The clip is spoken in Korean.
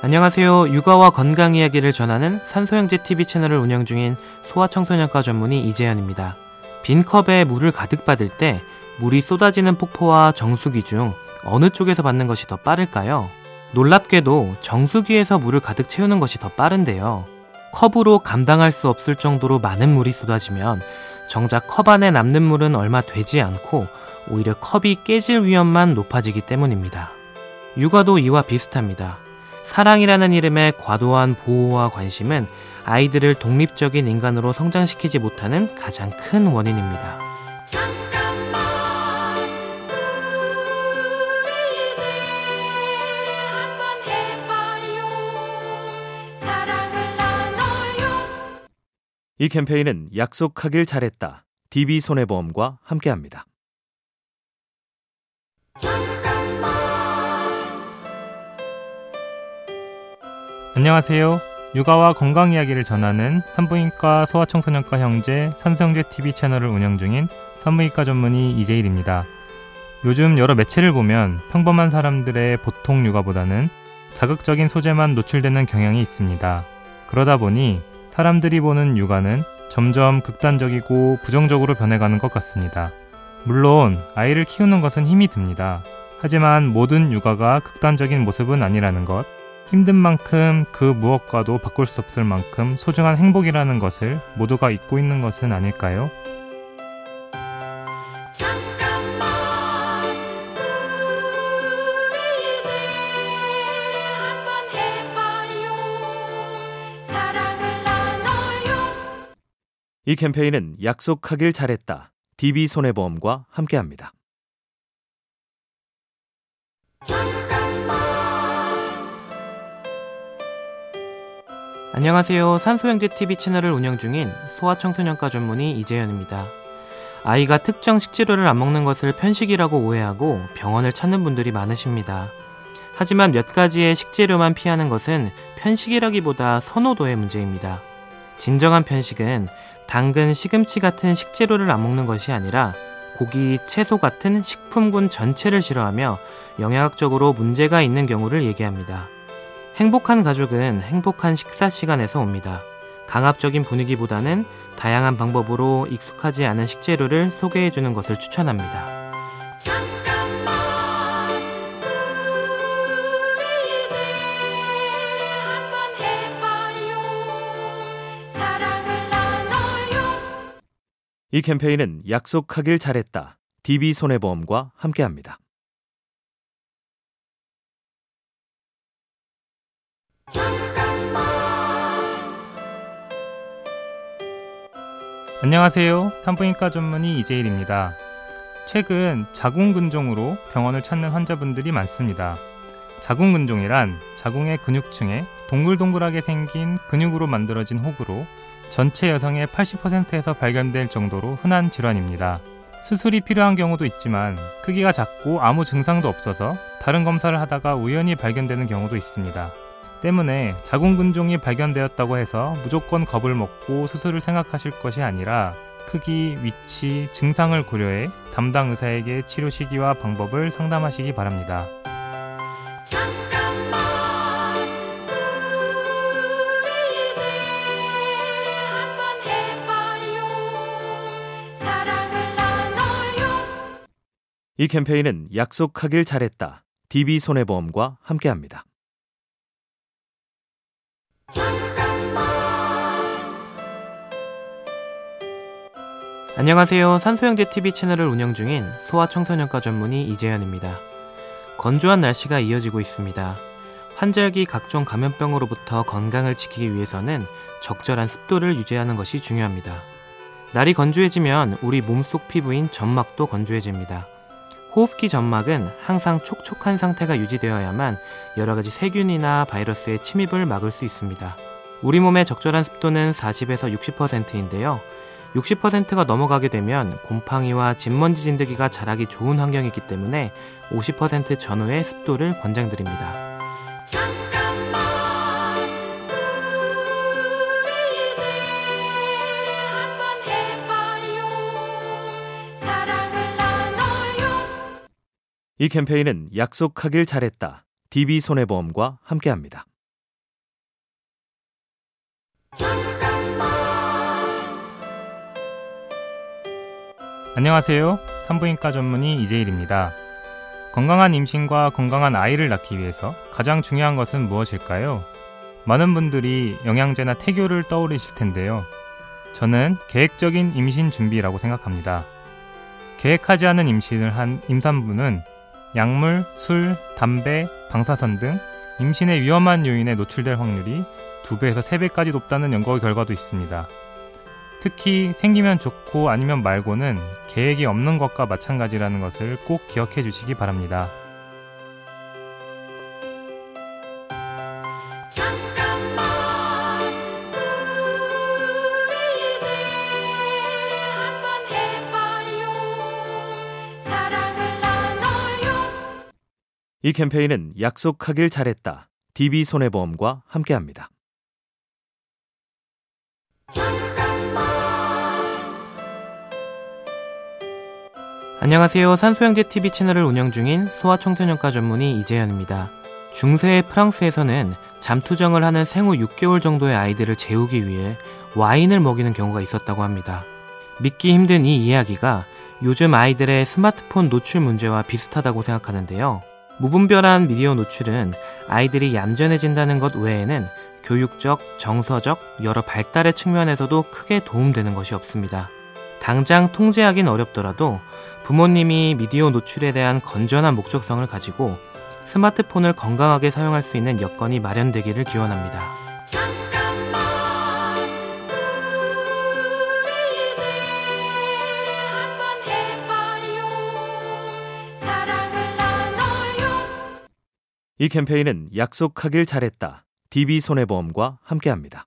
안녕하세요. 육아와 건강 이야기를 전하는 산소형제 TV 채널을 운영 중인 소아청소년과 전문의 이재현입니다. 빈 컵에 물을 가득 받을 때 물이 쏟아지는 폭포와 정수기 중 어느 쪽에서 받는 것이 더 빠를까요? 놀랍게도 정수기에서 물을 가득 채우는 것이 더 빠른데요. 컵으로 감당할 수 없을 정도로 많은 물이 쏟아지면 정작 컵 안에 남는 물은 얼마 되지 않고 오히려 컵이 깨질 위험만 높아지기 때문입니다. 육아도 이와 비슷합니다. 사랑이라는 이름의 과도한 보호와 관심은 아이들을 독립적인 인간으로 성장시키지 못하는 가장 큰 원인입니다. 잠깐만 우리 이제 한번 해봐요 사랑을 나눠요 이 캠페인은 약속하길 잘했다. DB손해보험과 함께합니다. 안녕하세요. 육아와 건강 이야기를 전하는 산부인과 소아청소년과 형제 산소형제 TV 채널을 운영 중인 산부인과 전문의 이재일입니다. 요즘 여러 매체를 보면 평범한 사람들의 보통 육아보다는 자극적인 소재만 노출되는 경향이 있습니다. 그러다 보니 사람들이 보는 육아는 점점 극단적이고 부정적으로 변해가는 것 같습니다. 물론 아이를 키우는 것은 힘이 듭니다. 하지만 모든 육아가 극단적인 모습은 아니라는 것, 힘든 만큼 그 무엇과도 바꿀 수 없을 만큼 소중한 행복이라는 것을 모두가 잊고 있는 것은 아닐까요? 잠깐만 우리 이제 한번 해봐요 사랑을 나눠요 이 캠페인은 약속하길 잘했다. DB손해보험과 함께합니다. 안녕하세요. 산소형제 TV 채널을 운영 중인 소아청소년과 전문의 이재현입니다. 아이가 특정 식재료를 안 먹는 것을 편식이라고 오해하고 병원을 찾는 분들이 많으십니다. 하지만 몇 가지의 식재료만 피하는 것은 편식이라기보다 선호도의 문제입니다. 진정한 편식은 당근, 시금치 같은 식재료를 안 먹는 것이 아니라 고기, 채소 같은 식품군 전체를 싫어하며 영양학적으로 문제가 있는 경우를 얘기합니다. 행복한 가족은 행복한 식사 시간에서 옵니다. 강압적인 분위기보다는 다양한 방법으로 익숙하지 않은 식재료를 소개해 주는 것을 추천합니다. 잠깐만 우리 이제 한번 해봐요 사랑을 나눠요 이 캠페인은 약속하길 잘했다. DB손해보험과 함께합니다. 안녕하세요. 산부인과 전문의 이재일입니다. 최근 자궁근종으로 병원을 찾는 환자분들이 많습니다. 자궁근종이란 자궁의 근육층에 동글동글하게 생긴 근육으로 만들어진 혹으로 전체 여성의 80%에서 발견될 정도로 흔한 질환입니다. 수술이 필요한 경우도 있지만 크기가 작고 아무 증상도 없어서 다른 검사를 하다가 우연히 발견되는 경우도 있습니다. 때문에 자궁근종이 발견되었다고 해서 무조건 겁을 먹고 수술을 생각하실 것이 아니라 크기, 위치, 증상을 고려해 담당 의사에게 치료 시기와 방법을 상담하시기 바랍니다. 잠깐만 우리 이제 한번 해봐요 사랑을 나눠요 이 캠페인은 약속하길 잘했다. DB손해보험과 함께합니다. 안녕하세요. 산소형제 TV 채널을 운영 중인 소아청소년과 전문의 이재현입니다. 건조한 날씨가 이어지고 있습니다. 환절기 각종 감염병으로부터 건강을 지키기 위해서는 적절한 습도를 유지하는 것이 중요합니다. 날이 건조해지면 우리 몸속 피부인 점막도 건조해집니다. 호흡기 점막은 항상 촉촉한 상태가 유지되어야만 여러 가지 세균이나 바이러스의 침입을 막을 수 있습니다. 우리 몸의 적절한 습도는 40에서 60%인데요. 60%가 넘어가게 되면 곰팡이와 진먼지 진드기가 자라기 좋은 환경이기 때문에 50% 전후의 습도를 권장드립니다. 잠깐만 우리 이제 한번 해봐요 사랑을 나눠요 이 캠페인은 약속하길 잘했다. DB손해보험과 함께합니다. 안녕하세요. 산부인과 전문의 이재일입니다. 건강한 임신과 건강한 아이를 낳기 위해서 가장 중요한 것은 무엇일까요? 많은 분들이 영양제나 태교를 떠올리실 텐데요. 저는 계획적인 임신 준비라고 생각합니다. 계획하지 않은 임신을 한 임산부는 약물, 술, 담배, 방사선 등 임신의 위험한 요인에 노출될 확률이 2배에서 3배까지 높다는 연구 결과도 있습니다. 특히 생기면 좋고 아니면 말고는 계획이 없는 것과 마찬가지라는 것을 꼭 기억해 주시기 바랍니다. 잠깐만 우리 이제 한번 해봐요 사랑을 나눠요 이 캠페인은 약속하길 잘했다. DB손해보험과 함께합니다. 안녕하세요. 산소형제 TV 채널을 운영 중인 소아청소년과 전문의 이재현입니다. 중세의 프랑스에서는 잠투정을 하는 생후 6개월 정도의 아이들을 재우기 위해 와인을 먹이는 경우가 있었다고 합니다. 믿기 힘든 이 이야기가 요즘 아이들의 스마트폰 노출 문제와 비슷하다고 생각하는데요. 무분별한 미디어 노출은 아이들이 얌전해진다는 것 외에는 교육적, 정서적, 여러 발달의 측면에서도 크게 도움되는 것이 없습니다. 당장 통제하긴 어렵더라도 부모님이 미디어 노출에 대한 건전한 목적성을 가지고 스마트폰을 건강하게 사용할 수 있는 여건이 마련되기를 기원합니다. 잠깐만 우리 이제 한번 해봐요 사랑을 나눠요 이 캠페인은 약속하길 잘했다. DB손해보험과 함께합니다.